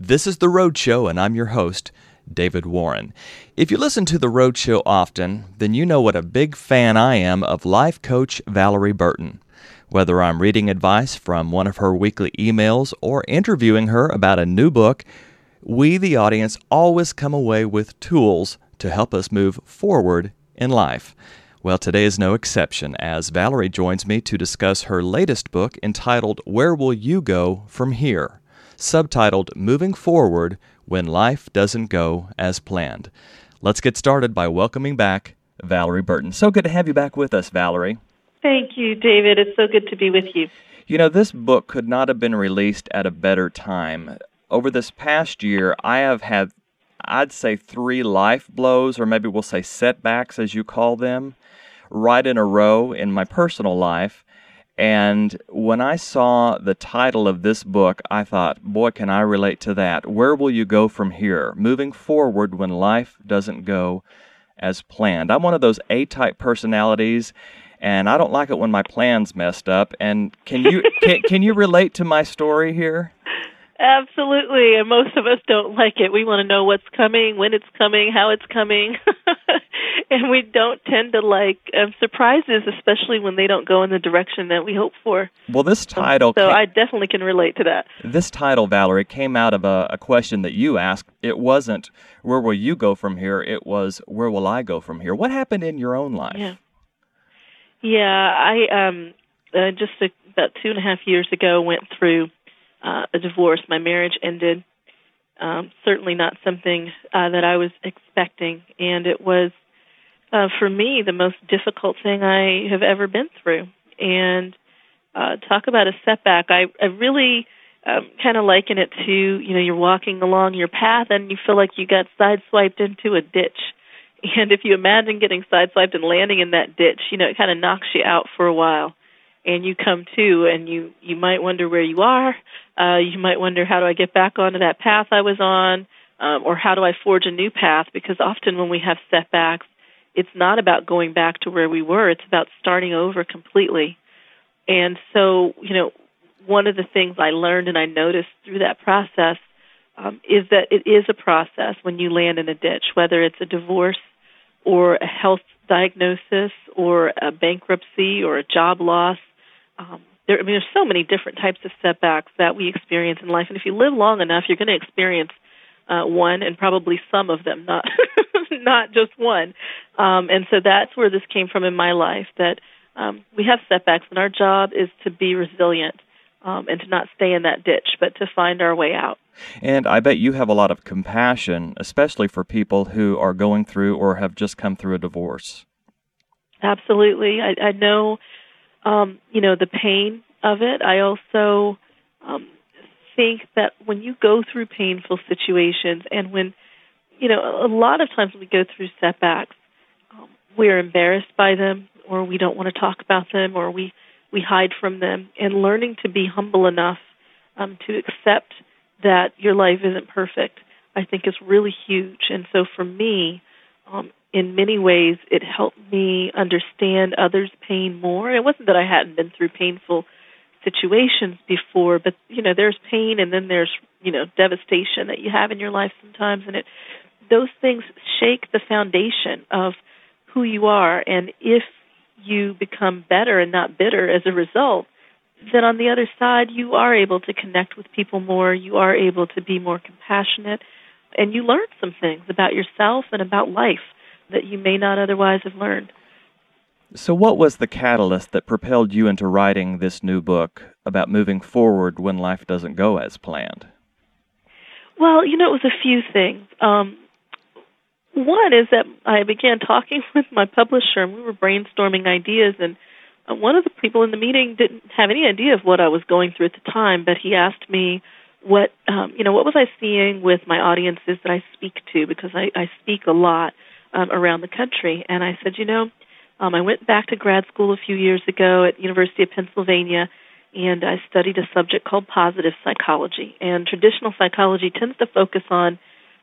This is The Road Show, and I'm your host, David Warren. If you listen to The Road Show often, then you know what a big fan I am of life coach Valorie Burton. Whether I'm reading advice from one of her weekly emails or interviewing her about a new book, we, the audience, always come away with tools to help us move forward in life. Well, today is no exception as Valorie joins me to discuss her latest book entitled Where Will You Go From Here? Subtitled Moving Forward When Life Doesn't Go as Planned. Let's get started by welcoming back Valorie Burton. So good to have you back with us, Valorie. Thank you, David. It's so good to be with you. You know, this book could not have been released at a better time. Over this past year, I have had, I'd say, three life blows, or maybe we'll say setbacks, as you call them, right in a row in my personal life. And when I saw the title of this book, I thought, boy, can I relate to that. Where will you go from here? Moving forward when life doesn't go as planned. I'm one of those A type personalities and I don't like it when my plans messed up. And can you can, can you relate to my story here? Absolutely, and most of us don't like it. We want to know what's coming, when it's coming, how it's coming, and we don't tend to like um, surprises, especially when they don't go in the direction that we hope for. Well, this title. So came, I definitely can relate to that. This title, Valorie, came out of a, a question that you asked. It wasn't where will you go from here. It was where will I go from here. What happened in your own life? Yeah. Yeah, I um uh, just a, about two and a half years ago went through uh, a divorce. My marriage ended. Um, certainly not something uh, that I was expecting, and it was uh, for me the most difficult thing I have ever been through. And uh, talk about a setback. I, I really um, kind of liken it to you know you're walking along your path and you feel like you got sideswiped into a ditch and if you imagine getting sideswiped and landing in that ditch, you know, it kind of knocks you out for a while. And you come to and you you might wonder where you are. Uh you might wonder how do I get back onto that path I was on um or how do I forge a new path because often when we have setbacks, it's not about going back to where we were, it's about starting over completely. And so, you know, one of the things I learned and I noticed through that process um, is that it is a process when you land in a ditch, whether it's a divorce or a health diagnosis or a bankruptcy or a job loss. Um, there, I mean, there's so many different types of setbacks that we experience in life, and if you live long enough, you're going to experience uh, one and probably some of them, not not just one. Um, and so that's where this came from in my life. That um, we have setbacks, and our job is to be resilient um, and to not stay in that ditch, but to find our way out. And I bet you have a lot of compassion, especially for people who are going through or have just come through a divorce. Absolutely, I, I know, um, you know, the pain of it. I also um, think that when you go through painful situations, and when, you know, a lot of times we go through setbacks, um, we're embarrassed by them, or we don't want to talk about them, or we we hide from them, and learning to be humble enough um, to accept that your life isn't perfect, I think is really huge. And so for me, um, in many ways, it helped me understand others' pain more. It wasn't that I hadn't been through painful situations before, but you know, there's pain and then there's you know devastation that you have in your life sometimes, and it those things shake the foundation of who you are. And if you become better and not bitter as a result, then on the other side, you are able to connect with people more. You are able to be more compassionate. And you learn some things about yourself and about life that you may not otherwise have learned. So, what was the catalyst that propelled you into writing this new book about moving forward when life doesn't go as planned? Well, you know, it was a few things. Um, one is that I began talking with my publisher, and we were brainstorming ideas, and uh, one of the people in the meeting didn't have any idea of what I was going through at the time, but he asked me what um, you know what was I seeing with my audiences that I speak to because I, I speak a lot um, around the country, and I said, you know, um, I went back to grad school a few years ago at University of Pennsylvania, and I studied a subject called positive psychology. And traditional psychology tends to focus on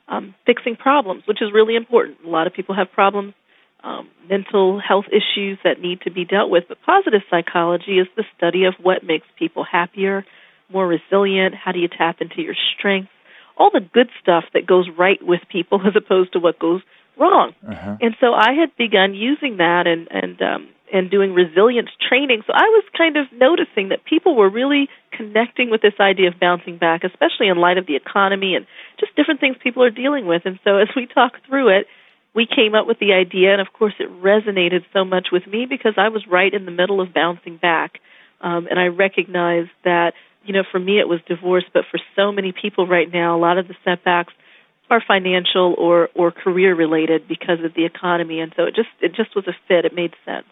um, fixing problems, which is really important. A lot of people have problems um, mental health issues that need to be dealt with. But positive psychology is the study of what makes people happier, more resilient. How do you tap into your strengths? all the good stuff that goes right with people as opposed to what goes wrong. Uh-huh. And so I had begun using that and and um and doing resilience training. So I was kind of noticing that people were really connecting with this idea of bouncing back, especially in light of the economy and just different things people are dealing with. And so as we talked through it, we came up with the idea, and of course, it resonated so much with me because I was right in the middle of bouncing back. Um, and I recognized that, you know, for me it was divorce, but for so many people right now, a lot of the setbacks are financial or or career related because of the economy, and so it just it just was a fit. It made sense.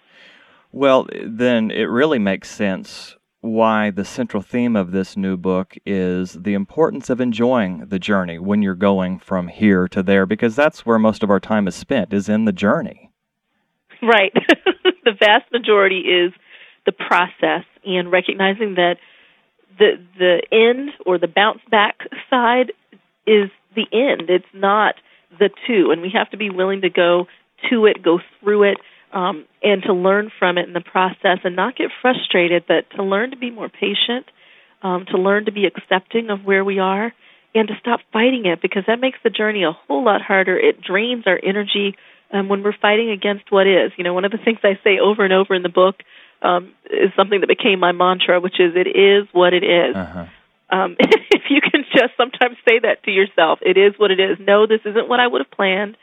Well, then it really makes sense why the central theme of this new book is the importance of enjoying the journey when you're going from here to there because that's where most of our time is spent is in the journey. Right. the vast majority is the process and recognizing that the the end or the bounce back side is the end. It's not the two and we have to be willing to go to it, go through it um, and to learn from it in the process and not get frustrated, but to learn to be more patient, um, to learn to be accepting of where we are, and to stop fighting it because that makes the journey a whole lot harder. It drains our energy um, when we're fighting against what is. You know, one of the things I say over and over in the book um, is something that became my mantra, which is "It is what it is." Uh-huh. Um, if you can just sometimes say that to yourself, "It is what it is." No, this isn't what I would have planned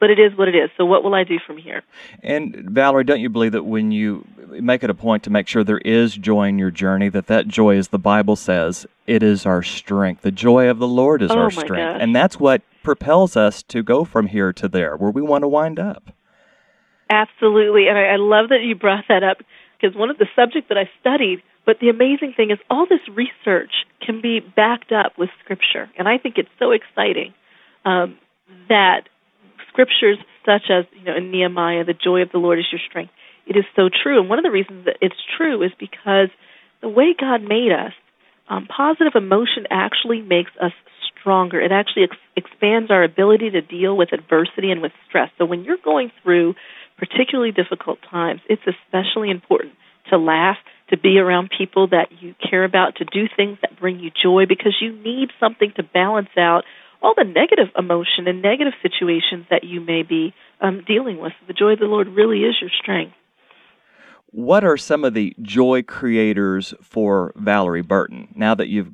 but it is what it is. So what will I do from here? And Valorie, don't you believe that when you make it a point to make sure there is joy in your journey, that that joy, as the Bible says, it is our strength. The joy of the Lord is oh our strength, gosh. and that's what propels us to go from here to there, where we want to wind up. Absolutely, and I, I love that you brought that up because one of the subjects that I studied. But the amazing thing is, all this research can be backed up with Scripture, and I think it's so exciting um, that scriptures such as, you know, in Nehemiah, the joy of the Lord is your strength. It is so true. And one of the reasons that it's true is because the way God made us, um, positive emotion actually makes us stronger. It actually ex- expands our ability to deal with adversity and with stress. So when you're going through particularly difficult times, it's especially important to laugh, to be around people that you care about, to do things that bring you joy because you need something to balance out all the negative emotion and negative situations that you may be um, dealing with. The joy of the Lord really is your strength. What are some of the joy creators for Valorie Burton? Now that you've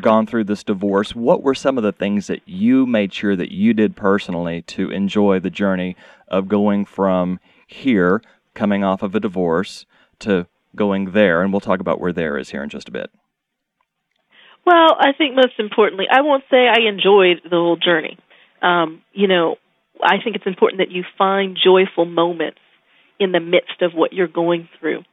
gone through this divorce, what were some of the things that you made sure that you did personally to enjoy the journey of going from here, coming off of a divorce, to going there? And we'll talk about where there is here in just a bit. Well, I think most importantly, I won't say I enjoyed the whole journey. Um, you know, I think it's important that you find joyful moments in the midst of what you're going through.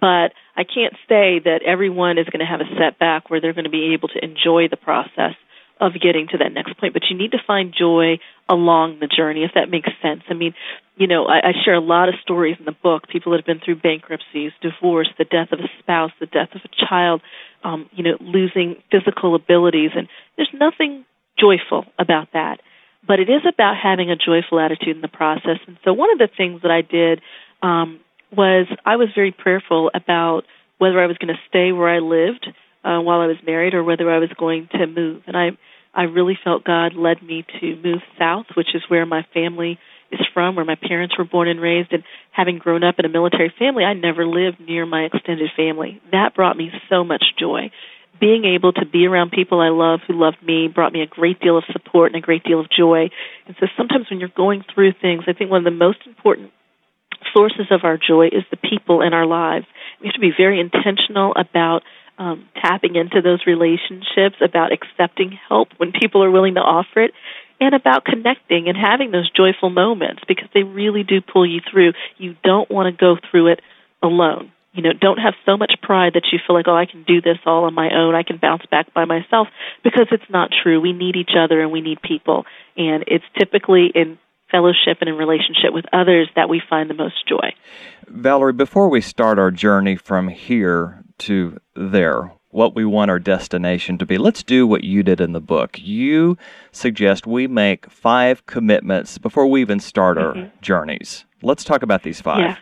But I can't say that everyone is going to have a setback where they're going to be able to enjoy the process of getting to that next point. But you need to find joy along the journey, if that makes sense. I mean, you know, I, I share a lot of stories in the book. People that have been through bankruptcies, divorce, the death of a spouse, the death of a child, um, you know, losing physical abilities, and there's nothing joyful about that. But it is about having a joyful attitude in the process. And so, one of the things that I did um, was I was very prayerful about whether I was going to stay where I lived uh, while I was married or whether I was going to move. And I I really felt God led me to move south, which is where my family is from, where my parents were born and raised. And having grown up in a military family, I never lived near my extended family. That brought me so much joy. Being able to be around people I love who loved me brought me a great deal of support and a great deal of joy. And so sometimes when you're going through things, I think one of the most important sources of our joy is the people in our lives. We have to be very intentional about um, tapping into those relationships, about accepting help when people are willing to offer it, and about connecting and having those joyful moments because they really do pull you through. You don't want to go through it alone. You know, don't have so much pride that you feel like, oh, I can do this all on my own. I can bounce back by myself because it's not true. We need each other and we need people. And it's typically in fellowship and in relationship with others that we find the most joy. Valorie, before we start our journey from here to there, what we want our destination to be. Let's do what you did in the book. You suggest we make five commitments before we even start mm-hmm. our journeys. Let's talk about these five. Yeah.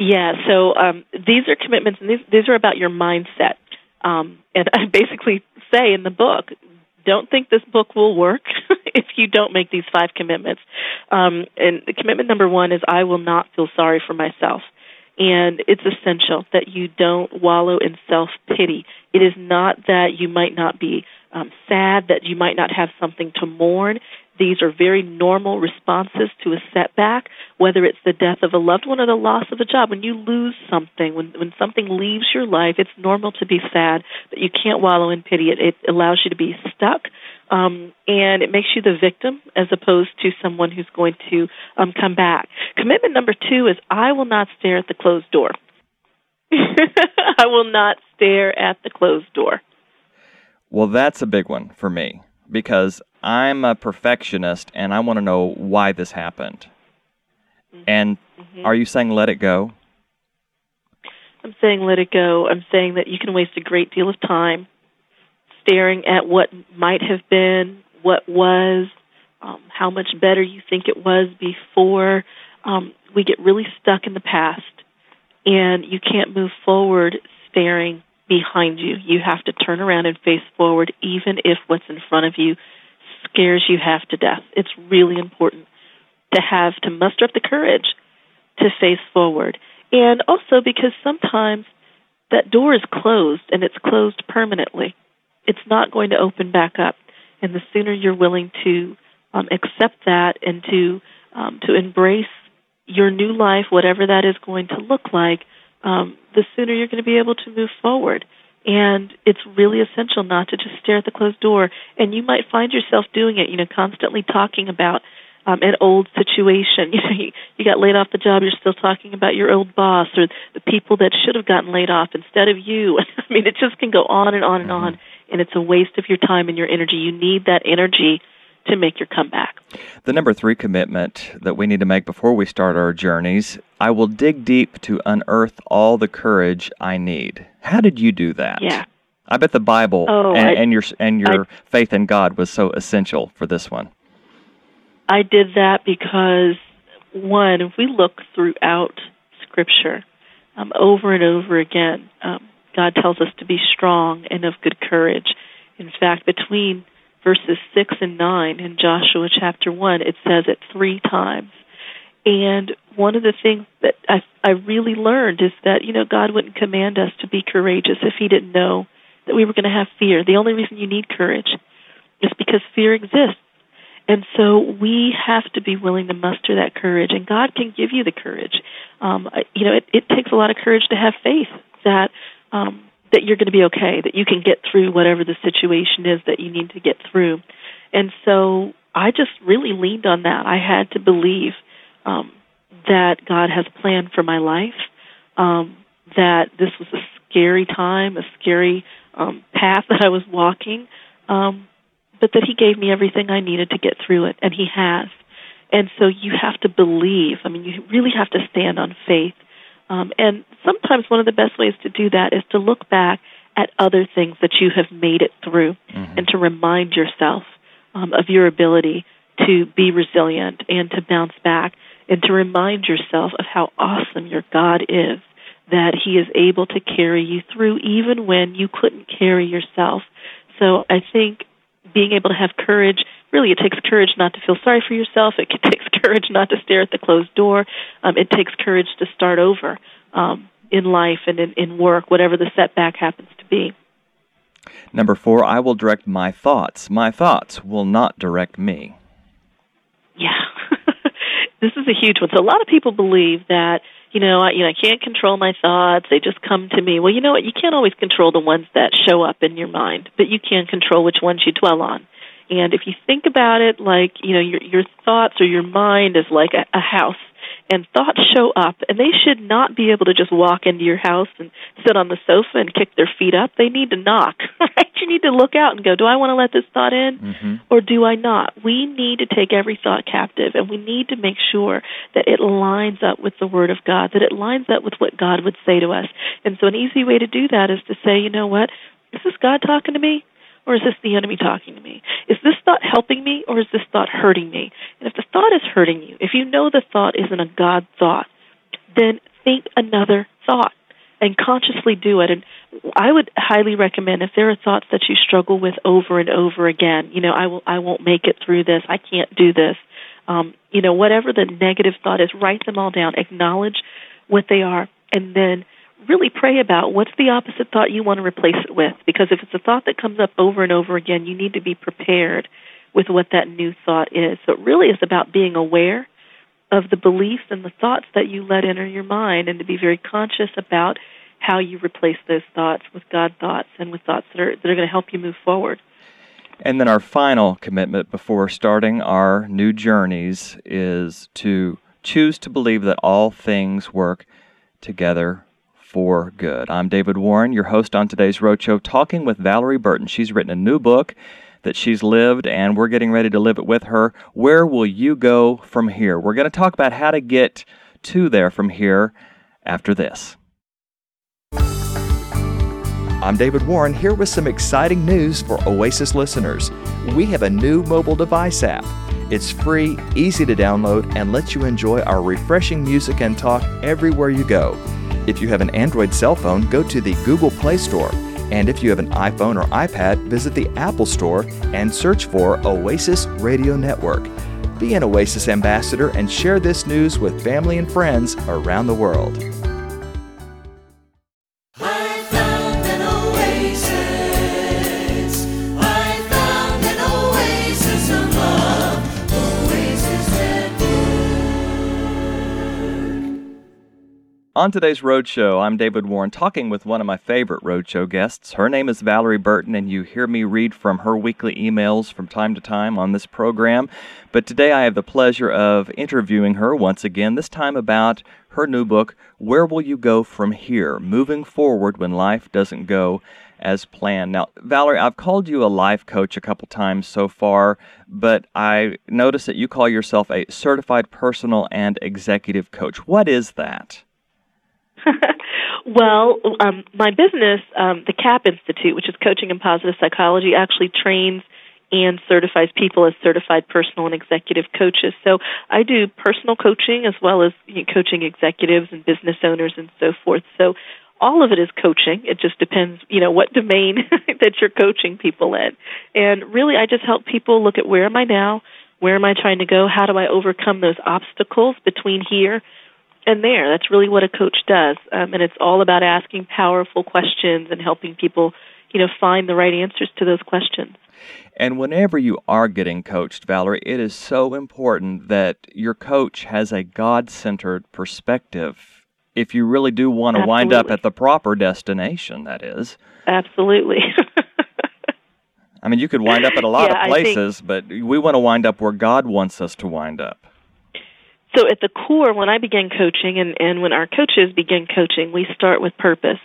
Yeah, so um, these are commitments, and these, these are about your mindset. Um, and I basically say in the book, don't think this book will work if you don't make these five commitments. Um, and the commitment number one is I will not feel sorry for myself. And it's essential that you don't wallow in self pity. It is not that you might not be um, sad, that you might not have something to mourn. These are very normal responses to a setback, whether it's the death of a loved one or the loss of a job. When you lose something, when, when something leaves your life, it's normal to be sad, but you can't wallow in pity. It, it allows you to be stuck, um, and it makes you the victim as opposed to someone who's going to um, come back. Commitment number two is I will not stare at the closed door. I will not stare at the closed door. Well, that's a big one for me because I'm a perfectionist and I want to know why this happened. Mm-hmm. And mm-hmm. are you saying let it go? I'm saying let it go. I'm saying that you can waste a great deal of time staring at what might have been, what was, um, how much better you think it was before. Um, we get really stuck in the past, and you can't move forward staring behind you. You have to turn around and face forward, even if what's in front of you scares you half to death. It's really important to have to muster up the courage to face forward. And also because sometimes that door is closed and it's closed permanently. It's not going to open back up. And the sooner you're willing to um, accept that and to um, to embrace your new life, whatever that is going to look like, um, the sooner you're going to be able to move forward. And it's really essential not to just stare at the closed door. And you might find yourself doing it, you know, constantly talking about um, an old situation. You know, you, you got laid off the job, you're still talking about your old boss or the people that should have gotten laid off instead of you. I mean, it just can go on and on and mm-hmm. on, and it's a waste of your time and your energy. You need that energy to make your comeback. The number three commitment that we need to make before we start our journeys I will dig deep to unearth all the courage I need. How did you do that? Yeah. I bet the Bible oh, and, I, and, your and your I, faith in God was so essential for this one. I did that because one, if we look throughout Scripture, um, over and over again, um, God tells us to be strong and of good courage. In fact, between verses 6 and 9 in Joshua chapter 1, it says it three times. And one of the things that I, I really learned is that, you know, God wouldn't command us to be courageous if He didn't know that we were going to have fear. The only reason you need courage is because fear exists. And so we have to be willing to muster that courage, and God can give you the courage. Um, you know, it, it takes a lot of courage to have faith that um, that you're going to be okay, that you can get through whatever the situation is that you need to get through. And so I just really leaned on that. I had to believe um, that God has a plan for my life, um, that this was a scary time, a scary um, path that I was walking, um, but that He gave me everything I needed to get through it, and He has. And so you have to believe. I mean, you really have to stand on faith um, and sometimes one of the best ways to do that is to look back at other things that you have made it through mm-hmm. and to remind yourself um, of your ability to be resilient and to bounce back and to remind yourself of how awesome your God is, that He is able to carry you through even when you couldn't carry yourself. So I think being able to have courage really it takes courage not to feel sorry for yourself it takes courage not to stare at the closed door um, it takes courage to start over um, in life and in, in work whatever the setback happens to be number four i will direct my thoughts my thoughts will not direct me yeah this is a huge one so a lot of people believe that you know, I, you know, I can't control my thoughts. They just come to me. Well, you know what? You can't always control the ones that show up in your mind, but you can control which ones you dwell on. And if you think about it like, you know, your your thoughts or your mind is like a, a house and thoughts show up and they should not be able to just walk into your house and sit on the sofa and kick their feet up. They need to knock right? You need to look out and go do i want to let this thought in mm-hmm. or do i not? We need to take every thought captive and we need to make sure that it lines up with the word of god that it lines up with what god would say to us. And so an easy way to do that is to say you know what? Is this god talking to me or is this the enemy talking to me? Is this thought helping me or is this thought hurting me? And if the thought is hurting you, if you know the thought isn't a God thought, then think another thought and consciously do it. And I would highly recommend if there are thoughts that you struggle with over and over again. You know, I will, I won't make it through this. I can't do this. Um, you know, whatever the negative thought is, write them all down. Acknowledge what they are, and then really pray about what's the opposite thought you want to replace it with. Because if it's a thought that comes up over and over again, you need to be prepared with what that new thought is. So it really is about being aware of the beliefs and the thoughts that you let enter your mind and to be very conscious about how you replace those thoughts with God thoughts and with thoughts that are that are going to help you move forward. And then our final commitment before starting our new journeys is to choose to believe that all things work together for good. I'm David Warren, your host on today's Roadshow, talking with Valerie Burton. She's written a new book that she's lived, and we're getting ready to live it with her. Where will you go from here? We're going to talk about how to get to there from here after this. I'm David Warren here with some exciting news for Oasis listeners. We have a new mobile device app. It's free, easy to download, and lets you enjoy our refreshing music and talk everywhere you go. If you have an Android cell phone, go to the Google Play Store. And if you have an iPhone or iPad, visit the Apple Store and search for Oasis Radio Network. Be an Oasis ambassador and share this news with family and friends around the world. On today's Roadshow, I'm David Warren talking with one of my favorite Roadshow guests. Her name is Valorie Burton, and you hear me read from her weekly emails from time to time on this program. But today I have the pleasure of interviewing her once again, this time about her new book, Where Will You Go From Here? Moving Forward When Life Doesn't Go as planned. Now, Valorie, I've called you a life coach a couple times so far, but I notice that you call yourself a certified personal and executive coach. What is that? well, um, my business, um, the CAP Institute, which is Coaching and Positive Psychology, actually trains and certifies people as certified personal and executive coaches. So I do personal coaching as well as you know, coaching executives and business owners and so forth. So all of it is coaching. It just depends, you know, what domain that you're coaching people in. And really, I just help people look at where am I now? Where am I trying to go? How do I overcome those obstacles between here and there. That's really what a coach does, um, and it's all about asking powerful questions and helping people, you know, find the right answers to those questions. And whenever you are getting coached, Valorie, it is so important that your coach has a God centered perspective. If you really do want to Absolutely. wind up at the proper destination, that is. Absolutely. I mean, you could wind up at a lot yeah, of places, think... but we want to wind up where God wants us to wind up. So at the core, when I began coaching and, and when our coaches begin coaching, we start with purpose.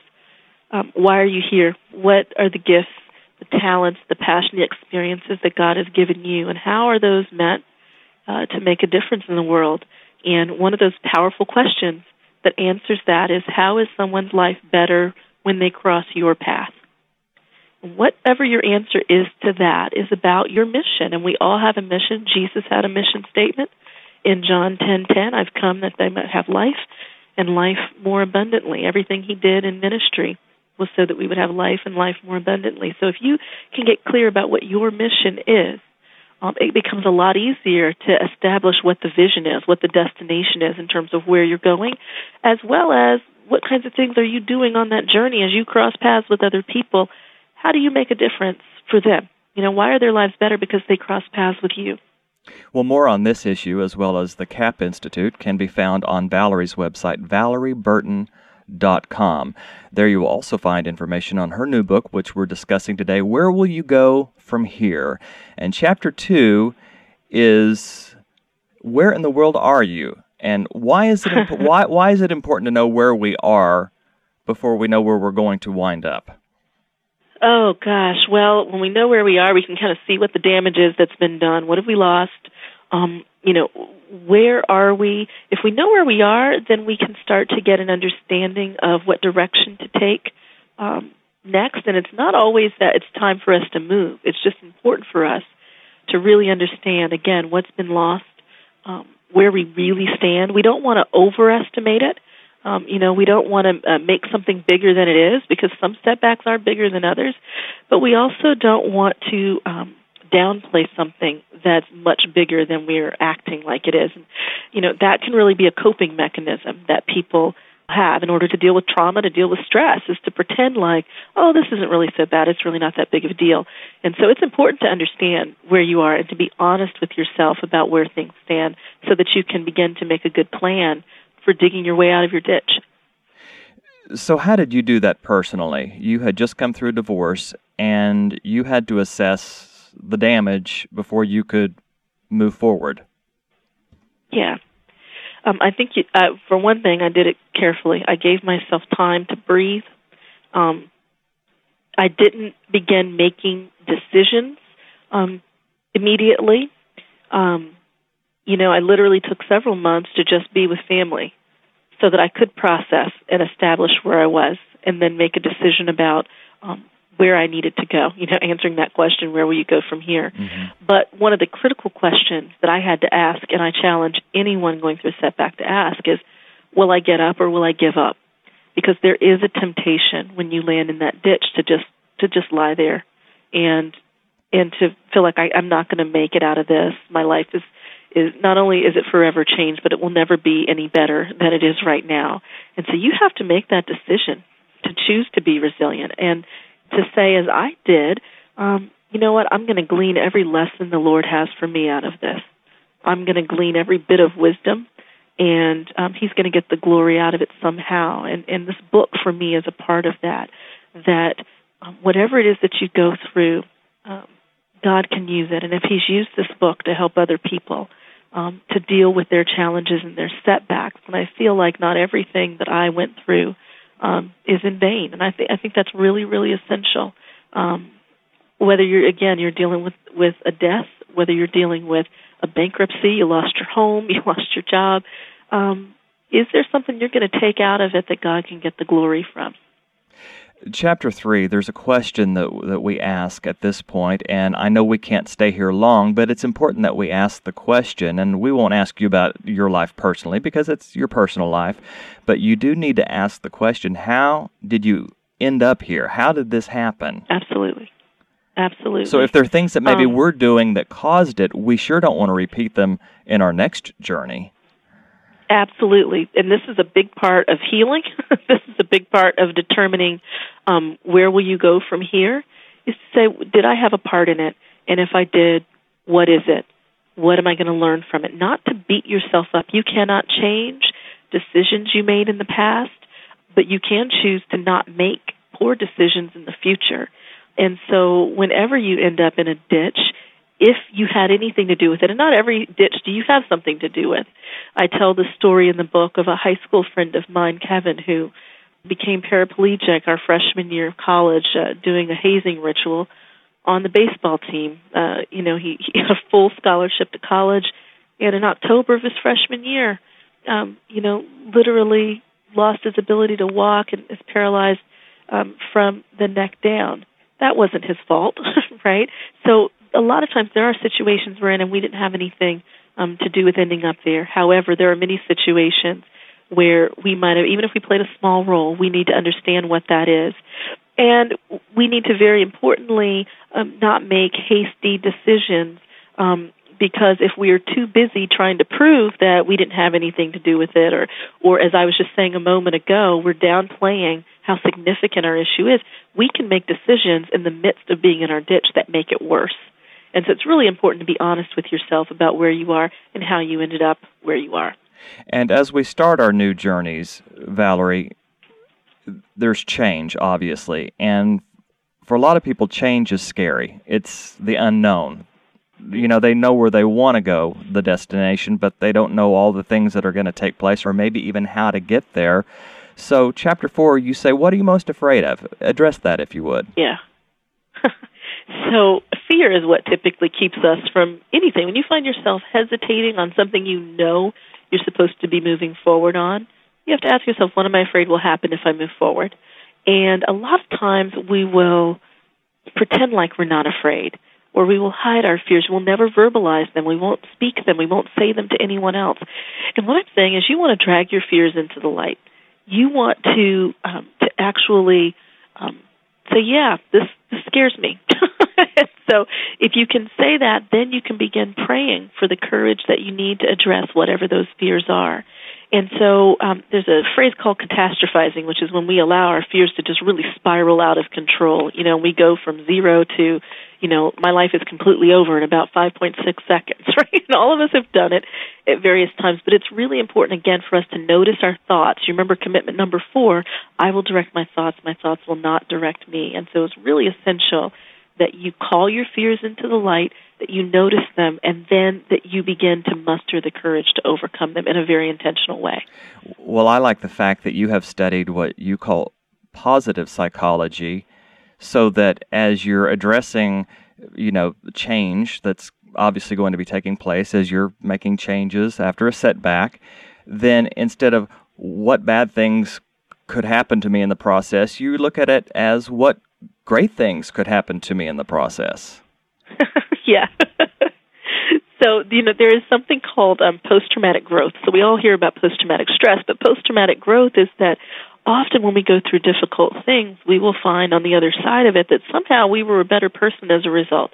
Um, why are you here? What are the gifts, the talents, the passion, the experiences that God has given you, and how are those met uh, to make a difference in the world? And one of those powerful questions that answers that is how is someone's life better when they cross your path? Whatever your answer is to that is about your mission, and we all have a mission. Jesus had a mission statement in John 10:10, I've come that they might have life and life more abundantly. Everything he did in ministry was so that we would have life and life more abundantly. So if you can get clear about what your mission is, um, it becomes a lot easier to establish what the vision is, what the destination is in terms of where you're going, as well as what kinds of things are you doing on that journey as you cross paths with other people. How do you make a difference for them? You know, why are their lives better because they cross paths with you? Well, more on this issue as well as the CAP Institute can be found on Valorie's website, valorieburton.com. There you will also find information on her new book, which we're discussing today, Where Will You Go From Here? And chapter two is Where in the World Are You? And why is it imp- why, why is it important to know where we are before we know where we're going to wind up? Oh gosh. Well, when we know where we are, we can kind of see what the damage is that's been done. What have we lost? Um, you know, where are we? If we know where we are, then we can start to get an understanding of what direction to take um, next. And it's not always that it's time for us to move. It's just important for us to really understand again what's been lost, um, where we really stand. We don't want to overestimate it Um, you know, we don't want to uh, make something bigger than it is because some setbacks are bigger than others, but we also don't want to um, downplay something that's much bigger than we're acting like it is. And, you know, that can really be a coping mechanism that people have in order to deal with trauma, to deal with stress, is to pretend like, oh, this isn't really so bad. It's really not that big of a deal. And so it's important to understand where you are and to be honest with yourself about where things stand so that you can begin to make a good plan for digging your way out of your ditch. So, how did you do that personally? You had just come through a divorce and you had to assess the damage before you could move forward. Yeah. Um, I think, you, uh, for one thing, I did it carefully. I gave myself time to breathe. Um, I didn't begin making decisions um, immediately. Um, you know, I literally took several months to just be with family so that I could process and establish where I was and then make a decision about um, where I needed to go, you know, answering that question, where will you go from here? Mm-hmm. But one of the critical questions that I had to ask, and I challenge anyone going through a setback to ask, is will I get up or will I give up? Because there is a temptation when you land in that ditch to just to just lie there and and to feel like I, I'm not going to make it out of this. My life is is not only is it forever changed, but it will never be any better than it is right now. And so you have to make that decision to choose to be resilient. And to say, as I did, um, you know what, I'm going to glean every lesson the Lord has for me out of this. I'm going to glean every bit of wisdom, and um, He's going to get the glory out of it somehow. And, and this book for me is a part of that. That um, whatever it is that you go through, um, God can use it. And if He's used this book to help other people um, to deal with their challenges and their setbacks, and I feel like not everything that I went through um, is in vain. And I think I think that's really really essential. Um, whether you're again you're dealing with with a death, whether you're dealing with a bankruptcy, you lost your home, you lost your job. Um, is there something you're going to take out of it that God can get the glory from? Chapter 3 there's a question that that we ask at this point and I know we can't stay here long but it's important that we ask the question and we won't ask you about your life personally because it's your personal life but you do need to ask the question how did you end up here? How did this happen? Absolutely. Absolutely. So if there are things that maybe um, we're doing that caused it we sure don't want to repeat them in our next journey Absolutely, and this is a big part of healing. this is a big part of determining um, where will you go from here. Is to say, did I have a part in it? And if I did, what is it? What am I going to learn from it? Not to beat yourself up. You cannot change decisions you made in the past, but you can choose to not make poor decisions in the future. And so, whenever you end up in a ditch, if you had anything to do with it, and not every ditch do you have something to do with. I tell the story in the book of a high school friend of mine, Kevin, who became paraplegic our freshman year of college uh, doing a hazing ritual on the baseball team. Uh, you know, he, he had a full scholarship to college, and in October of his freshman year, um, you know, literally lost his ability to walk and is paralyzed um, from the neck down. That wasn't his fault, right? So a lot of times there are situations we're in and we didn't have anything um, to do with ending up there. However, there are many situations where we might have, even if we played a small role, we need to understand what that is. And we need to very importantly um, not make hasty decisions um, because if we are too busy trying to prove that we didn't have anything to do with it, or, or as I was just saying a moment ago, we're downplaying how significant our issue is, we can make decisions in the midst of being in our ditch that make it worse. And so it's really important to be honest with yourself about where you are and how you ended up where you are. And as we start our new journeys, Valorie, there's change, obviously. And for a lot of people, change is scary. It's the unknown. You know, they know where they want to go, the destination, but they don't know all the things that are going to take place or maybe even how to get there. So, chapter four, you say, What are you most afraid of? Address that if you would. Yeah. so, fear is what typically keeps us from anything. When you find yourself hesitating on something you know you're supposed to be moving forward on, you have to ask yourself, what am I afraid will happen if I move forward? And a lot of times we will pretend like we're not afraid, or we will hide our fears. We'll never verbalize them. We won't speak them. We won't say them to anyone else. And what I'm saying is, you want to drag your fears into the light. you want to um, to actually um, say, "Yeah, this this scares me." so, if you can say that, then you can begin praying for the courage that you need to address whatever those fears are. And so um, there's a phrase called catastrophizing, which is when we allow our fears to just really spiral out of control. You know, we go from zero to, you know, my life is completely over in about 5.6 seconds, right? And all of us have done it at various times, but it's really important, again, for us to notice our thoughts. You remember commitment number four I will direct my thoughts, my thoughts will not direct me. And so it's really essential that you call your fears into the light, that you notice them, and then that you begin to muster the courage to overcome them in a very intentional way. Well, I like the fact that you have studied what you call positive psychology so that as you're addressing, you know, change that's obviously going to be taking place as you're making changes after a setback, then instead of what bad things could happen to me in the process, you look at it as what great things could happen to me in the process. yeah. so, you know, there is something called um, post traumatic growth. So, we all hear about post traumatic stress, but post traumatic growth is that often when we go through difficult things, we will find on the other side of it that somehow we were a better person as a result.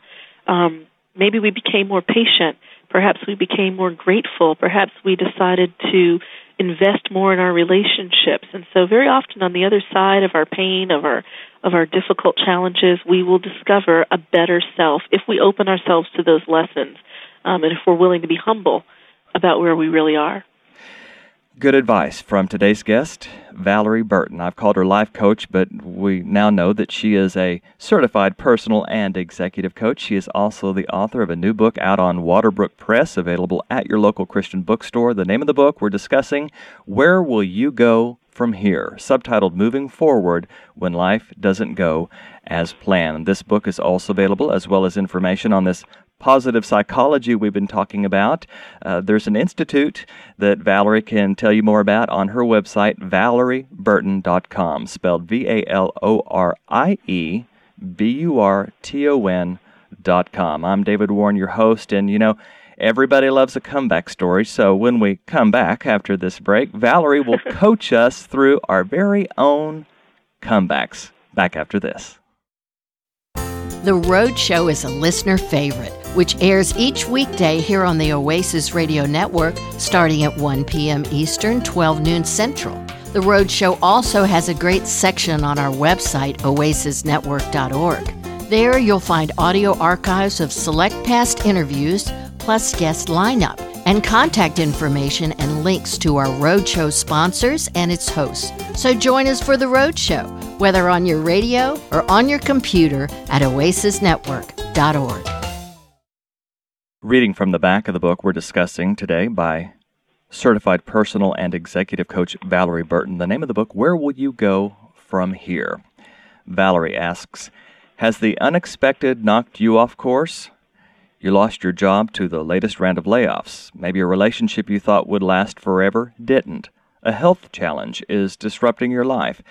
Um, maybe we became more patient. Perhaps we became more grateful. Perhaps we decided to invest more in our relationships. And so very often on the other side of our pain, of our of our difficult challenges, we will discover a better self if we open ourselves to those lessons um, and if we're willing to be humble about where we really are. Good advice from today's guest, Valorie Burton. I've called her life coach, but we now know that she is a certified personal and executive coach. She is also the author of a new book out on Waterbrook Press, available at your local Christian bookstore. The name of the book we're discussing Where Will You Go From Here? Subtitled Moving Forward When Life Doesn't Go as Planned. This book is also available, as well as information on this positive psychology we've been talking about. Uh, there's an institute that Valorie can tell you more about on her website, valorieburton.com, spelled V A L O R I E B U R T O N.com. I'm David Warren, your host, and you know, everybody loves a comeback story. So when we come back after this break, Valerie will coach us through our very own comebacks. Back after this. The Road Show is a listener favorite which airs each weekday here on the Oasis Radio Network starting at 1 p.m. Eastern, 12 noon Central. The Road Show also has a great section on our website, oasisnetwork.org. There you'll find audio archives of select past interviews, plus guest lineup, and contact information and links to our Roadshow sponsors and its hosts. So join us for the Roadshow, whether on your radio or on your computer at oasisnetwork.org. Reading from the back of the book we're discussing today by certified personal and executive coach Valorie Burton. The name of the book, Where Will You Go From Here? Valorie asks Has the unexpected knocked you off course? You lost your job to the latest round of layoffs. Maybe a relationship you thought would last forever didn't. A health challenge is disrupting your life.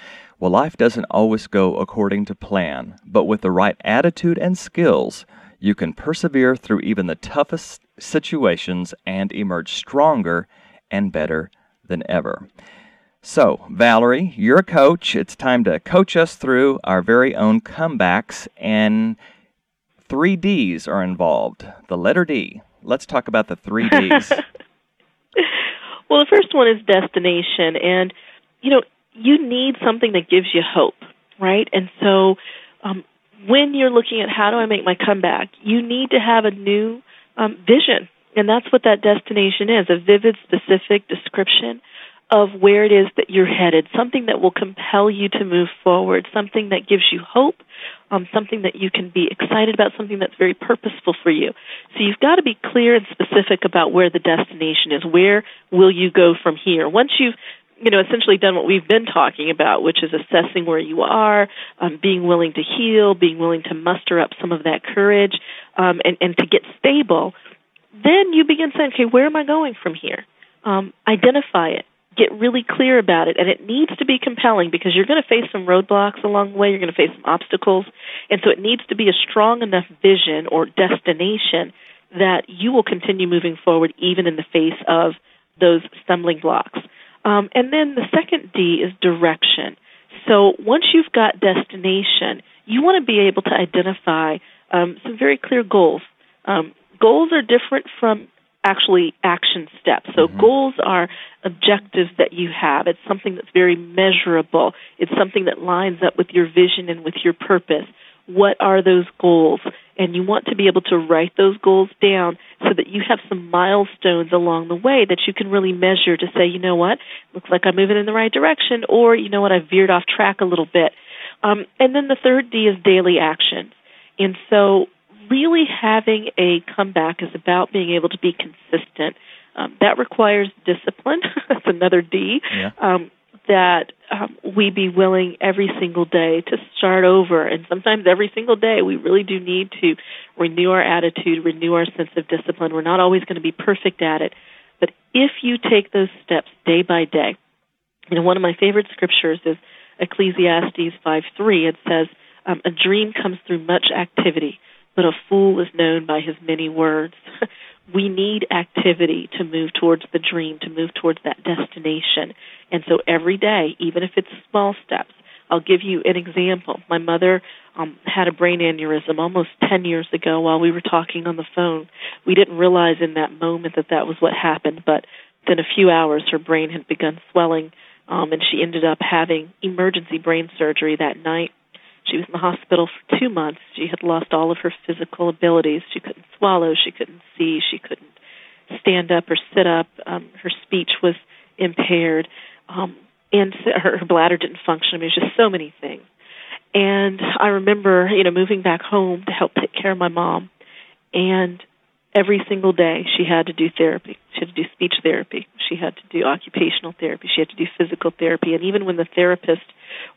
Well, life doesn't always go according to plan, but with the right attitude and skills, you can persevere through even the toughest situations and emerge stronger and better than ever. So, Valorie, you're a coach. It's time to coach us through our very own comebacks, and three D's are involved. The letter D. Let's talk about the three D's. well, the first one is destination. And, you know, you need something that gives you hope, right? And so, um, when you're looking at how do I make my comeback, you need to have a new um, vision. And that's what that destination is a vivid, specific description of where it is that you're headed, something that will compel you to move forward, something that gives you hope, um, something that you can be excited about, something that's very purposeful for you. So you've got to be clear and specific about where the destination is. Where will you go from here? Once you've you know, essentially done what we've been talking about, which is assessing where you are, um, being willing to heal, being willing to muster up some of that courage, um, and, and to get stable, then you begin saying, okay, where am I going from here? Um, identify it. Get really clear about it. And it needs to be compelling because you're going to face some roadblocks along the way. You're going to face some obstacles. And so it needs to be a strong enough vision or destination that you will continue moving forward even in the face of those stumbling blocks. Um, and then the second D is direction. So once you've got destination, you want to be able to identify um, some very clear goals. Um, goals are different from actually action steps. So mm-hmm. goals are objectives that you have. It's something that's very measurable. It's something that lines up with your vision and with your purpose. What are those goals? And you want to be able to write those goals down so that you have some milestones along the way that you can really measure to say, you know what, looks like I'm moving in the right direction, or you know what, I veered off track a little bit. Um, and then the third D is daily action. And so really having a comeback is about being able to be consistent. Um, that requires discipline. That's another D. Yeah. Um, that um, we be willing every single day to start over. And sometimes every single day, we really do need to renew our attitude, renew our sense of discipline. We're not always going to be perfect at it. But if you take those steps day by day, you know, one of my favorite scriptures is Ecclesiastes 5 3. It says, um, A dream comes through much activity but a fool is known by his many words. we need activity to move towards the dream, to move towards that destination. And so every day, even if it's small steps, I'll give you an example. My mother um, had a brain aneurysm almost 10 years ago while we were talking on the phone. We didn't realize in that moment that that was what happened, but within a few hours her brain had begun swelling um, and she ended up having emergency brain surgery that night. She was in the hospital for two months. She had lost all of her physical abilities. She couldn't swallow. She couldn't see. She couldn't stand up or sit up. Um, her speech was impaired, um, and her, her bladder didn't function. I mean, it was just so many things. And I remember, you know, moving back home to help take care of my mom, and every single day she had to do therapy. She had to do speech therapy. She had to do occupational therapy. She had to do physical therapy. And even when the therapists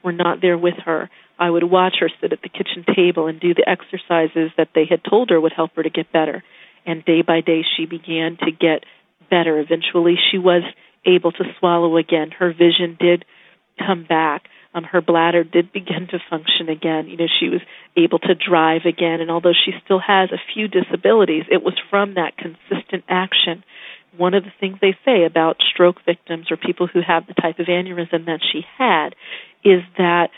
were not there with her, I would watch her sit at the kitchen table and do the exercises that they had told her would help her to get better. And day by day, she began to get better. Eventually, she was able to swallow again. Her vision did come back. Um, her bladder did begin to function again. You know, she was able to drive again. And although she still has a few disabilities, it was from that consistent action. One of the things they say about stroke victims or people who have the type of aneurysm that she had is that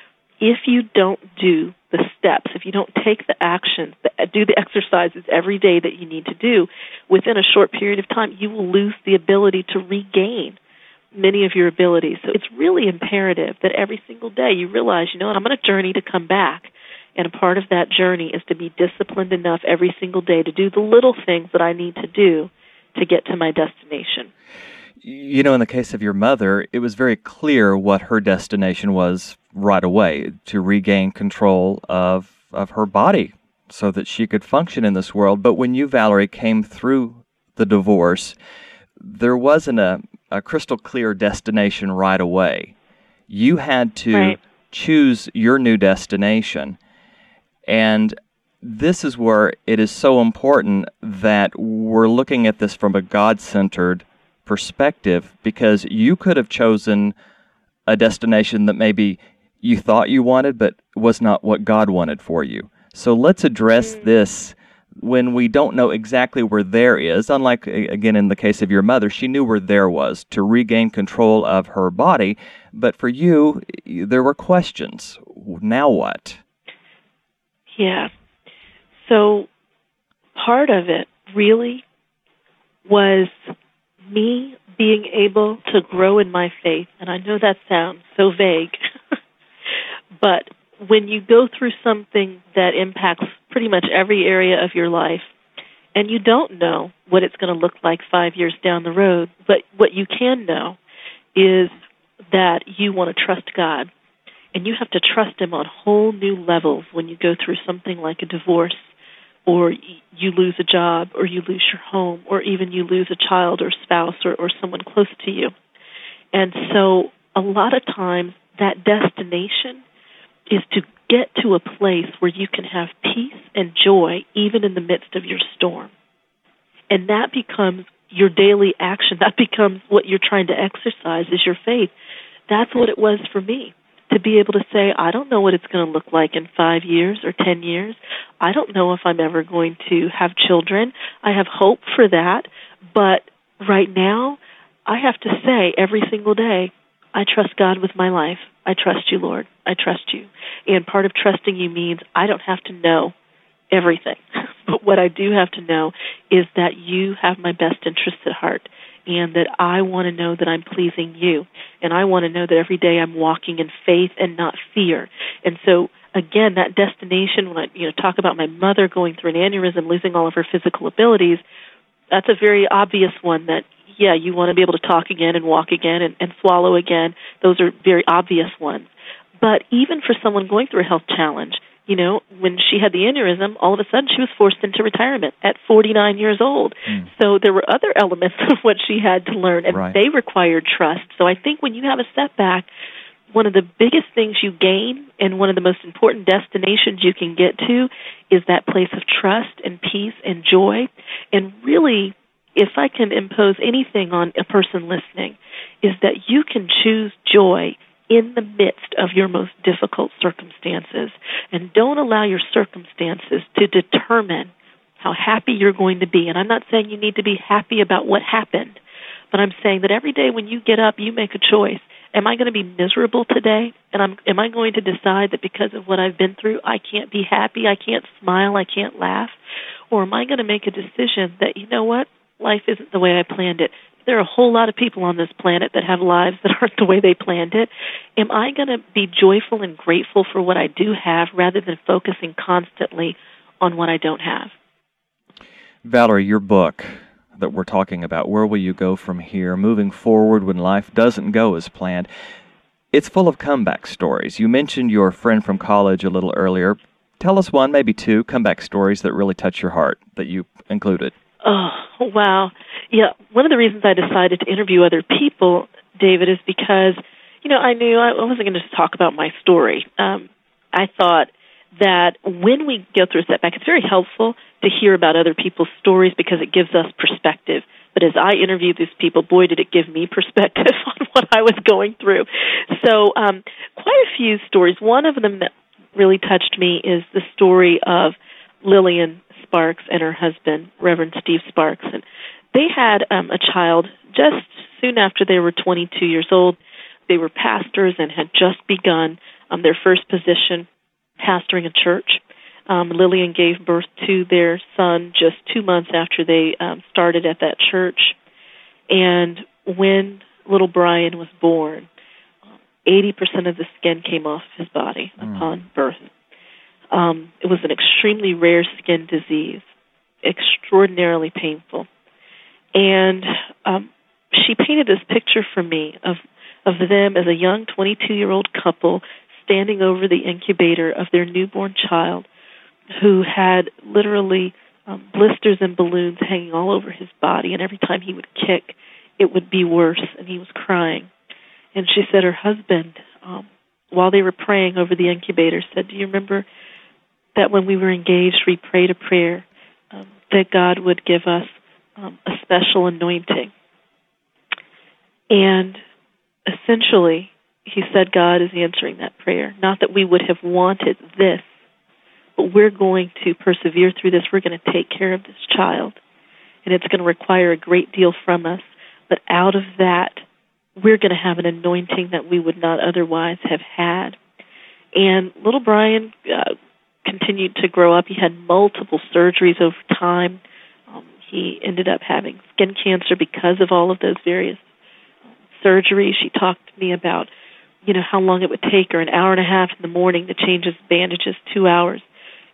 if you don't do the steps, if you don't take the actions, do the exercises every day that you need to do, within a short period of time, you will lose the ability to regain many of your abilities. So it's really imperative that every single day you realize, you know what, I'm on a journey to come back. And a part of that journey is to be disciplined enough every single day to do the little things that I need to do to get to my destination. You know, in the case of your mother, it was very clear what her destination was right away to regain control of of her body so that she could function in this world. But when you, Valorie, came through the divorce, there wasn't a, a crystal clear destination right away. You had to right. choose your new destination. And this is where it is so important that we're looking at this from a God centered perspective because you could have chosen a destination that maybe you thought you wanted, but was not what God wanted for you. So let's address mm. this when we don't know exactly where there is. Unlike, again, in the case of your mother, she knew where there was to regain control of her body. But for you, there were questions. Now what? Yeah. So part of it really was me being able to grow in my faith. And I know that sounds so vague. But when you go through something that impacts pretty much every area of your life, and you don't know what it's going to look like five years down the road, but what you can know is that you want to trust God. And you have to trust Him on whole new levels when you go through something like a divorce, or you lose a job, or you lose your home, or even you lose a child or spouse or, or someone close to you. And so a lot of times that destination is to get to a place where you can have peace and joy even in the midst of your storm. And that becomes your daily action. That becomes what you're trying to exercise is your faith. That's what it was for me. To be able to say, I don't know what it's going to look like in five years or ten years. I don't know if I'm ever going to have children. I have hope for that. But right now, I have to say every single day, I trust God with my life. I trust you, Lord. I trust you. And part of trusting you means I don't have to know everything. But what I do have to know is that you have my best interests at heart and that I want to know that I'm pleasing you. And I want to know that every day I'm walking in faith and not fear. And so again, that destination when I you know talk about my mother going through an aneurysm, losing all of her physical abilities, that's a very obvious one that yeah, you want to be able to talk again and walk again and, and swallow again. Those are very obvious ones. But even for someone going through a health challenge, you know, when she had the aneurysm, all of a sudden she was forced into retirement at 49 years old. Mm. So there were other elements of what she had to learn, and right. they required trust. So I think when you have a setback, one of the biggest things you gain and one of the most important destinations you can get to is that place of trust and peace and joy. And really, if I can impose anything on a person listening, is that you can choose joy in the midst of your most difficult circumstances. And don't allow your circumstances to determine how happy you're going to be. And I'm not saying you need to be happy about what happened, but I'm saying that every day when you get up, you make a choice. Am I going to be miserable today? And I'm, am I going to decide that because of what I've been through, I can't be happy, I can't smile, I can't laugh? Or am I going to make a decision that, you know what, life isn't the way I planned it? There are a whole lot of people on this planet that have lives that aren't the way they planned it. Am I going to be joyful and grateful for what I do have rather than focusing constantly on what I don't have? Valorie, your book that we're talking about, Where Will You Go From Here? Moving Forward When Life Doesn't Go As Planned. It's full of comeback stories. You mentioned your friend from college a little earlier. Tell us one, maybe two, comeback stories that really touch your heart that you included. Oh, wow. Yeah, one of the reasons I decided to interview other people, David, is because, you know, I knew I wasn't going to just talk about my story. Um, I thought that when we go through a setback, it's very helpful to hear about other people's stories because it gives us perspective. But as I interviewed these people, boy, did it give me perspective on what I was going through. So, um, quite a few stories. One of them that really touched me is the story of Lillian Sparks and her husband, Reverend Steve Sparks. And they had um, a child just soon after they were 22 years old. They were pastors and had just begun um, their first position pastoring a church. Um, Lillian gave birth to their son just two months after they um, started at that church. And when little Brian was born, 80% of the skin came off his body mm. upon birth. Um, it was an extremely rare skin disease, extraordinarily painful. And um, she painted this picture for me of of them as a young 22 year old couple standing over the incubator of their newborn child who had literally um, blisters and balloons hanging all over his body, and every time he would kick, it would be worse, and he was crying. And she said her husband, um, while they were praying over the incubator, said, "Do you remember that when we were engaged, we prayed a prayer um, that God would give us um, a special anointing. And essentially, he said God is answering that prayer. Not that we would have wanted this, but we're going to persevere through this. We're going to take care of this child. And it's going to require a great deal from us. But out of that, we're going to have an anointing that we would not otherwise have had. And little Brian uh, continued to grow up. He had multiple surgeries over time. Um, he ended up having skin cancer because of all of those various um, surgeries. She talked to me about, you know, how long it would take her an hour and a half in the morning to change his bandages, two hours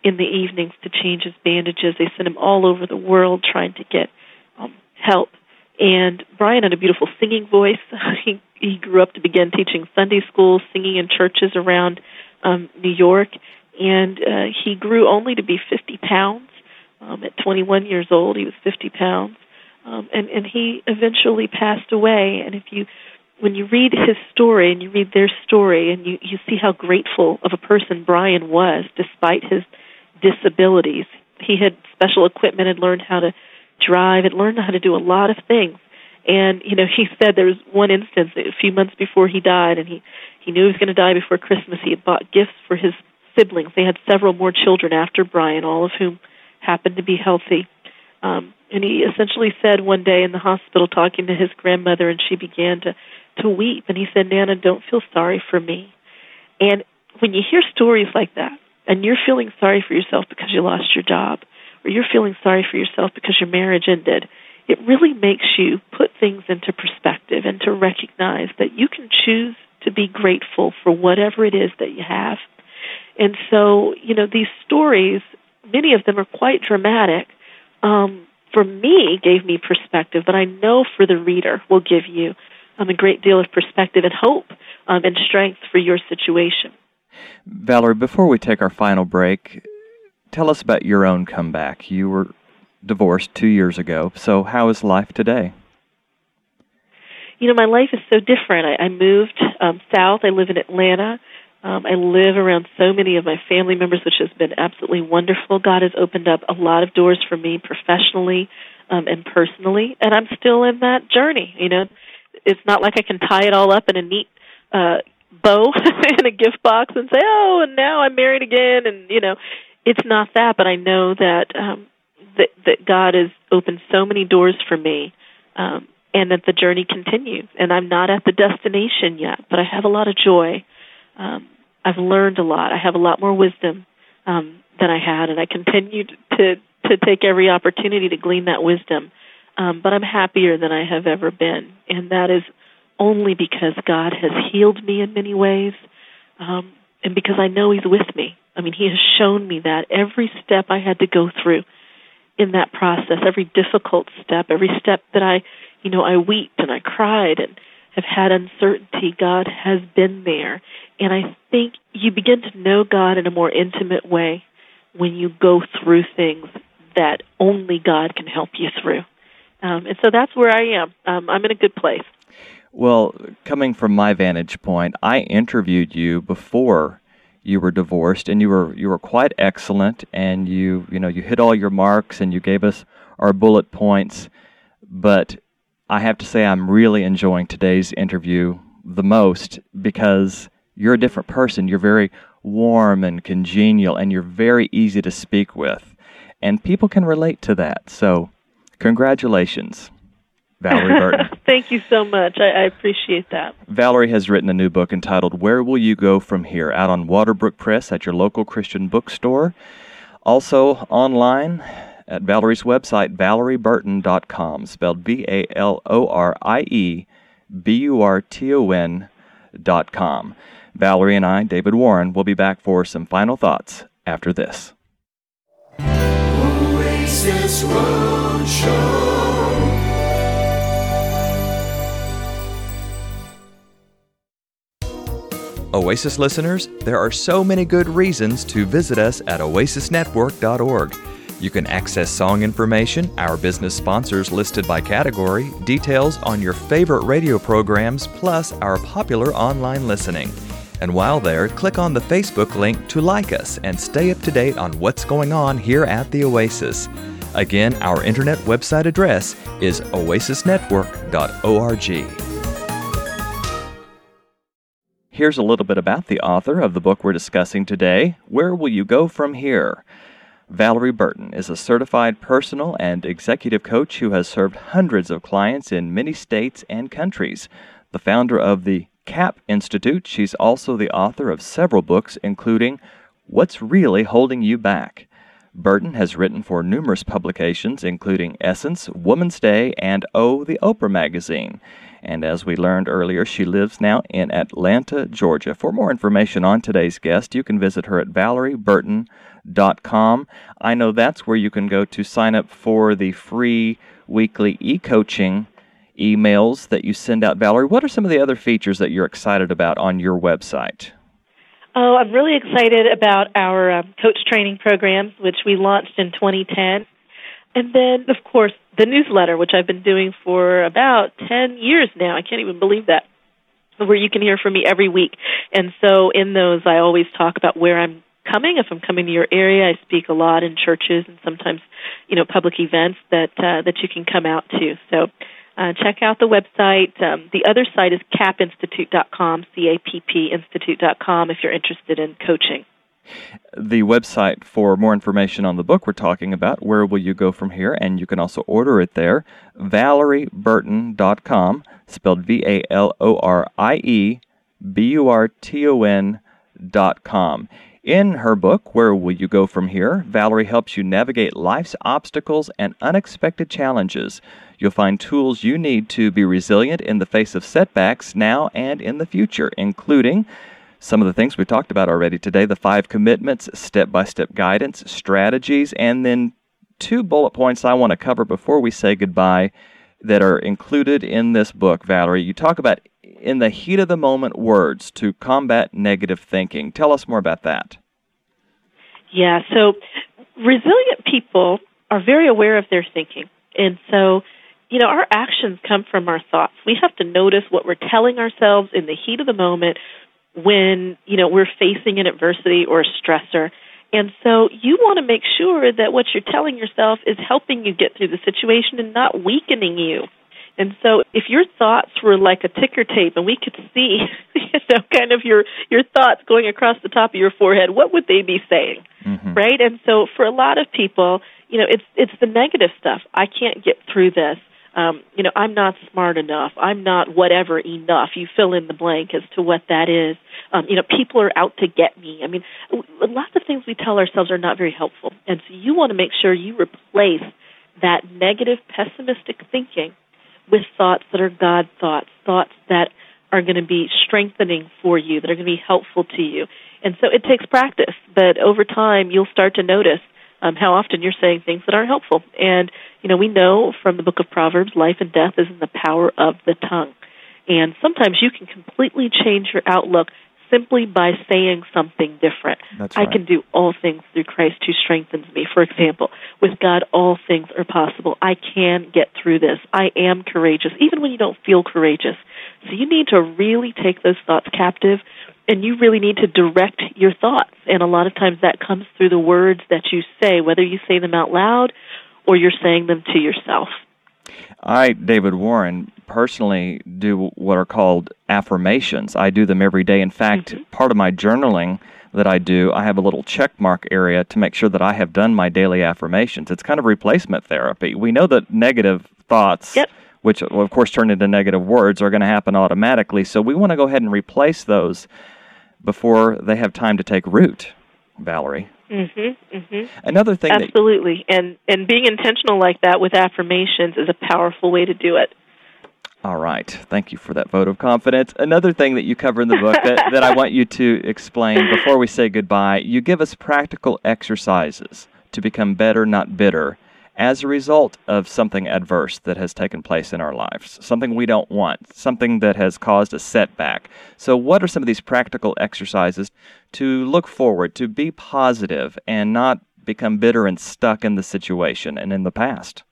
in the evenings to change his bandages. They sent him all over the world trying to get um, help. And Brian had a beautiful singing voice. he he grew up to begin teaching Sunday schools, singing in churches around um, New York, and uh, he grew only to be 50 pounds. Um, at 21 years old, he was 50 pounds, um, and and he eventually passed away. And if you when you read his story and you read their story and you you see how grateful of a person Brian was despite his disabilities, he had special equipment and learned how to drive and learned how to do a lot of things. And you know, he said there was one instance a few months before he died, and he he knew he was going to die before Christmas. He had bought gifts for his siblings. They had several more children after Brian, all of whom happened to be healthy. Um, And he essentially said one day in the hospital, talking to his grandmother, and she began to to weep. And he said, "Nana, don't feel sorry for me." And when you hear stories like that, and you're feeling sorry for yourself because you lost your job, or you're feeling sorry for yourself because your marriage ended, it really makes you put things into perspective and to recognize that you can choose to be grateful for whatever it is that you have. And so, you know, these stories, many of them are quite dramatic. Um, for me, gave me perspective, but I know for the reader will give you um, a great deal of perspective and hope um, and strength for your situation. Valorie, before we take our final break, tell us about your own comeback. You were divorced two years ago, so how is life today? You know, my life is so different. I, I moved um, south. I live in Atlanta. Um, I live around so many of my family members, which has been absolutely wonderful. God has opened up a lot of doors for me professionally um, and personally, and I'm still in that journey. You know, it's not like I can tie it all up in a neat uh, bow in a gift box and say, "Oh, and now I'm married again," and you know, it's not that. But I know that um, that that God has opened so many doors for me. Um, and that the journey continues. And I'm not at the destination yet, but I have a lot of joy. Um, I've learned a lot. I have a lot more wisdom um, than I had, and I continue to to take every opportunity to glean that wisdom. Um, but I'm happier than I have ever been, and that is only because God has healed me in many ways, um, and because I know He's with me. I mean, He has shown me that every step I had to go through in that process, every difficult step, every step that I you know, I wept and I cried and have had uncertainty, God has been there. And I think you begin to know God in a more intimate way when you go through things that only God can help you through. Um, and so that's where I am. Um, I'm in a good place. Well, coming from my vantage point, I interviewed you before you were divorced, and you were you were quite excellent, and you you know you hit all your marks, and you gave us our bullet points. But I have to say I'm really enjoying today's interview the most because you're a different person. You're very warm and congenial, and you're very easy to speak with. And people can relate to that. So, congratulations, Valorie Burton. Thank you so much. I, I, appreciate that. Valorie has written a new book entitled Where Will You Go From Here? out on Waterbrook Press at your local Christian bookstore. Also online at Valorie's website, valorieburton.com, spelled V A L O R I E B U R T O N.com. Valorie and I, David Warren, will be back for some final thoughts after this. Oasis Roadshow. Oasis listeners, there are so many good reasons to visit us at oasisnetwork.org. You can access song information, our business sponsors listed by category, details on your favorite radio programs, plus our popular online listening. And while there, click on the Facebook link to like us and stay up to date on what's going on here at the Oasis. Again, our internet website address is oasisnetwork.org. Here's a little bit about the author of the book we're discussing today. Where will you go from here? Valorie Burton is a certified personal and executive coach who has served hundreds of clients in many states and countries. The founder of the CAPP Institute, she's also the author of several books, including What's Really Holding You Back? Burton has written for numerous publications, including Essence, Woman's Day, and Oh, the Oprah magazine. And as we learned earlier, she lives now in Atlanta, Georgia. For more information on today's guest, you can visit her at Valorie valorieburton.com com. I know that's where you can go to sign up for the free weekly e coaching emails that you send out. Valorie, what are some of the other features that you're excited about on your website? Oh, I'm really excited about our um, coach training program, which we launched in 2010. And then, of course, the newsletter, which I've been doing for about 10 years now. I can't even believe that. Where you can hear from me every week. And so in those, I always talk about where I'm coming. If I'm coming to your area, I speak a lot in churches and sometimes, you know, public events that uh, that you can come out to. So. Uh, check out the website. Um, the other site is cappinstitute.com, C-A-P-P institute.com if you're interested in coaching. The website for more information on the book we're talking about, Where Will You Go From Here? And you can also order it there, valorieburton.com, spelled V A L O R I E B U R T O N.com. In her book, Where Will You Go From Here? Valorie helps you navigate life's obstacles and unexpected challenges. You'll find tools you need to be resilient in the face of setbacks now and in the future, including some of the things we've talked about already today the five commitments, step by step guidance, strategies, and then two bullet points I want to cover before we say goodbye that are included in this book, Valorie. You talk about in the heat of the moment words to combat negative thinking. Tell us more about that. Yeah, so resilient people are very aware of their thinking. And so, you know, our actions come from our thoughts. We have to notice what we're telling ourselves in the heat of the moment when, you know, we're facing an adversity or a stressor. And so you want to make sure that what you're telling yourself is helping you get through the situation and not weakening you. And so if your thoughts were like a ticker tape and we could see, you know, kind of your your thoughts going across the top of your forehead, what would they be saying? Mm-hmm. Right? And so for a lot of people, you know, it's it's the negative stuff. I can't get through this. Um, you know, I'm not smart enough. I'm not whatever enough. You fill in the blank as to what that is. Um, you know, people are out to get me. I mean, lots of things we tell ourselves are not very helpful. And so you want to make sure you replace that negative, pessimistic thinking with thoughts that are God thoughts, thoughts that are going to be strengthening for you, that are going to be helpful to you. And so it takes practice, but over time you'll start to notice um, how often you're saying things that aren't helpful. And, you know, we know from the book of Proverbs, life and death is in the power of the tongue. And sometimes you can completely change your outlook simply by saying something different. That's right. I can do all things through Christ who strengthens me. For example, with God, all things are possible. I can get through this. I am courageous, even when you don't feel courageous. So you need to really take those thoughts captive, and you really need to direct your thoughts. And a lot of times that comes through the words that you say, whether you say them out loud or you're saying them to yourself. I, David Warren, personally do what are called affirmations. I do them every day. In fact, mm-hmm. part of my journaling that I do, I have a little check mark area to make sure that I have done my daily affirmations. It's kind of replacement therapy. We know that negative thoughts, yep. which of course turn into negative words, are going to happen automatically. So we want to go ahead and replace those before they have time to take root, Valorie. Mhm. Mhm. Another thing Absolutely. That, and and being intentional like that with affirmations is a powerful way to do it. All right. Thank you for that vote of confidence. Another thing that you cover in the book that, that I want you to explain before we say goodbye, you give us practical exercises to become better, not bitter, as a result of something adverse that has taken place in our lives, something we don't want, something that has caused a setback. So, what are some of these practical exercises to look forward, to be positive, and not become bitter and stuck in the situation and in the past?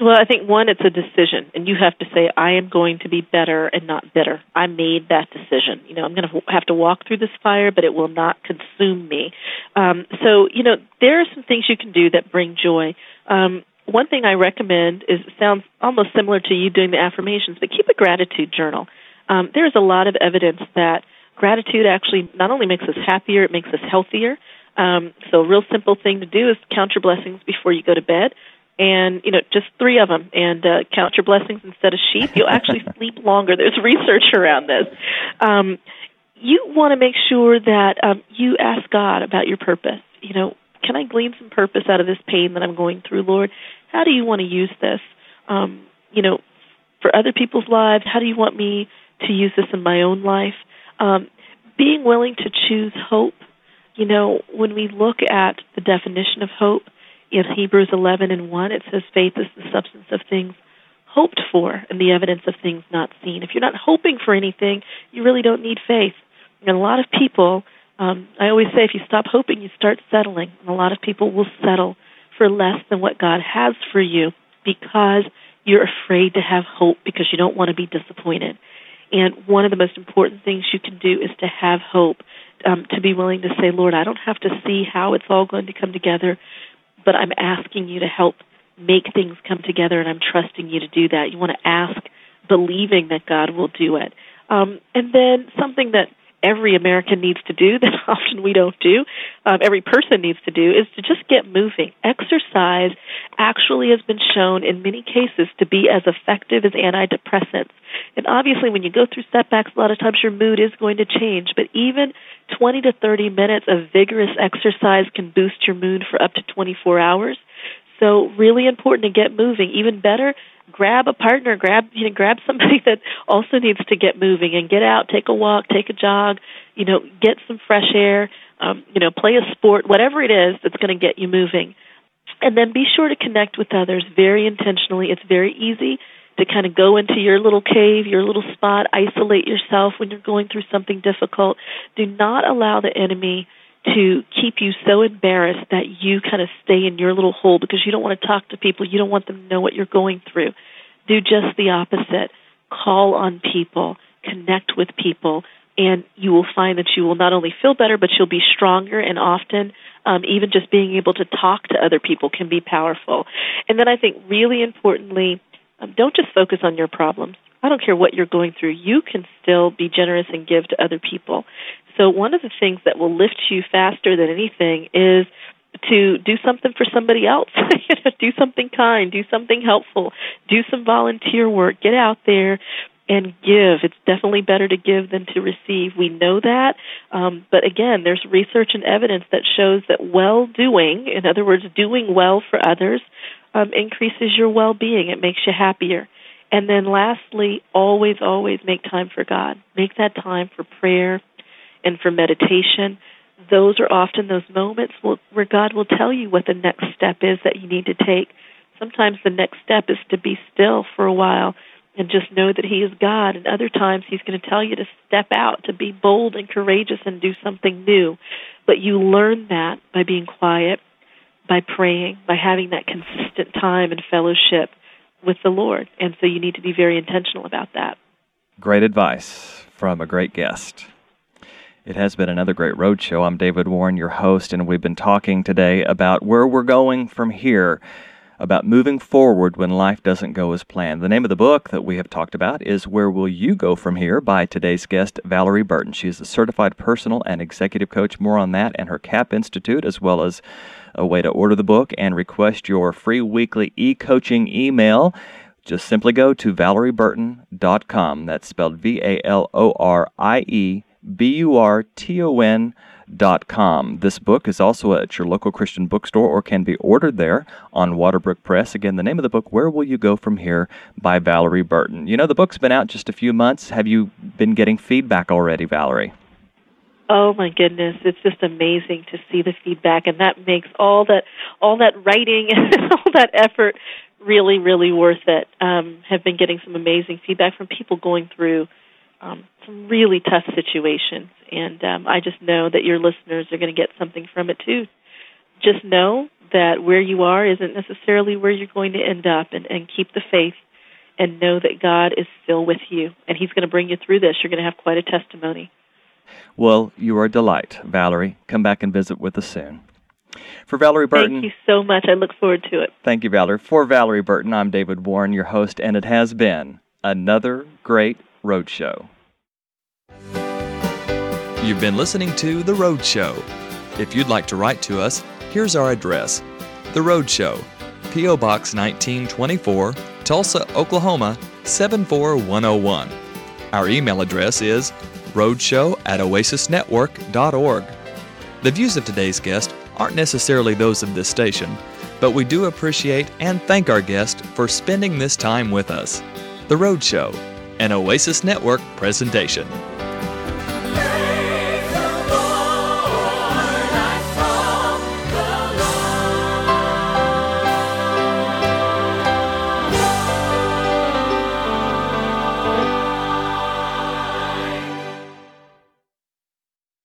Well, I think one, it's a decision, and you have to say, I am going to be better and not bitter. I made that decision. You know, I'm going to have to walk through this fire, but it will not consume me. Um, so, you know, there are some things you can do that bring joy. Um, one thing I recommend is it sounds almost similar to you doing the affirmations, but keep a gratitude journal. Um, there's a lot of evidence that gratitude actually not only makes us happier, it makes us healthier. Um, so, a real simple thing to do is count your blessings before you go to bed and you know just three of them and uh, count your blessings instead of sheep. You'll actually sleep longer. There's research around this. Um, you want to make sure that um, you ask god about your purpose. You know can i glean some purpose out of this pain that i'm going through lord? How do you want to use this um, you know for other people's lives? How do you want me to use this in my own life? Um, being willing to choose hope. You know when we look at the definition of hope in Hebrews 11 and 1, it says faith is the substance of things hoped for and the evidence of things not seen. If you're not hoping for anything, you really don't need faith. And a lot of people, um, I always say, if you stop hoping, you start settling. And a lot of people will settle for less than what God has for you because you're afraid to have hope because you don't want to be disappointed. And one of the most important things you can do is to have hope, um, to be willing to say, Lord, I don't have to see how it's all going to come together, but I'm asking you to help make things come together, and I'm trusting you to do that. You want to ask, believing that God will do it. Um, and then something that every American needs to do that often we don't do, um, every person needs to do, is to just get moving. Exercise actually has been shown in many cases to be as effective as antidepressants. And obviously, when you go through setbacks, a lot of times your mood is going to change. But even 20 to 30 minutes of vigorous exercise can boost your mood for up to 24 hours. So, really important to get moving. Even better, grab a partner, grab you know, grab somebody that also needs to get moving and get out, take a walk, take a jog, you know, get some fresh air, um, you know, play a sport, whatever it is that's going to get you moving. And then be sure to connect with others very intentionally. It's very easy to kind of go into your little cave, your little spot, isolate yourself when you're going through something difficult. Do not allow the enemy to keep you so embarrassed that you kind of stay in your little hole because you don't want to talk to people. You don't want them to know what you're going through. Do just the opposite. Call on people, connect with people, and you will find that you will not only feel better, but you'll be stronger. And often, um, even just being able to talk to other people can be powerful. And then I think really importantly, um, don't just focus on your problems. I don't care what you're going through. You can still be generous and give to other people. So one of the things that will lift you faster than anything is to do something for somebody else. do something kind, do something helpful, do some volunteer work, get out there and give. It's definitely better to give than to receive. We know that. Um, but again, there's research and evidence that shows that well doing, in other words, doing well for others, um, increases your well being. It makes you happier. And then lastly, always, always make time for God. Make that time for prayer and for meditation. Those are often those moments where God will tell you what the next step is that you need to take. Sometimes the next step is to be still for a while and just know that He is God. And other times He's going to tell you to step out, to be bold and courageous and do something new. But you learn that by being quiet, by praying, by having that consistent time and fellowship with the Lord. And so you need to be very intentional about that. Great advice from a great guest. It has been another great road show. I'm David Warren, your host, and we've been talking today about where we're going from here, about moving forward when life doesn't go as planned. The name of the book that we have talked about is Where Will You Go From Here by today's guest, Valorie Burton. She is a certified personal and executive coach. More on that and her CAPP Institute, as well as a way to order the book and request your free weekly e coaching email. Just simply go to valorieburton.com. That's spelled V A L O R I E B U R T O N dot com. This book is also at your local Christian bookstore or can be ordered there on Waterbrook Press. Again, the name of the book, Where Will You Go From Here by Valorie Burton. You know, the book's been out just a few months. Have you been getting feedback already, Valorie? Oh my goodness, it's just amazing to see the feedback and that makes all that all that writing and all that effort really really worth it. Um have been getting some amazing feedback from people going through um some really tough situations and um I just know that your listeners are going to get something from it too. Just know that where you are isn't necessarily where you're going to end up and and keep the faith and know that God is still with you and he's going to bring you through this. You're going to have quite a testimony. Well, you are a delight, Valorie. Come back and visit with us soon. For Valorie Burton. Thank you so much. I look forward to it. Thank you, Valorie. For Valorie Burton, I'm David Warren, your host, and it has been another great Road Show. You've been listening to The Road Show. If you'd like to write to us, here's our address The Road Show, P.O. Box 1924, Tulsa, Oklahoma 74101. Our email address is roadshow at oasisnetwork.org. The views of today's guest aren't necessarily those of this station, but we do appreciate and thank our guest for spending this time with us. The Road Show, an Oasis Network presentation.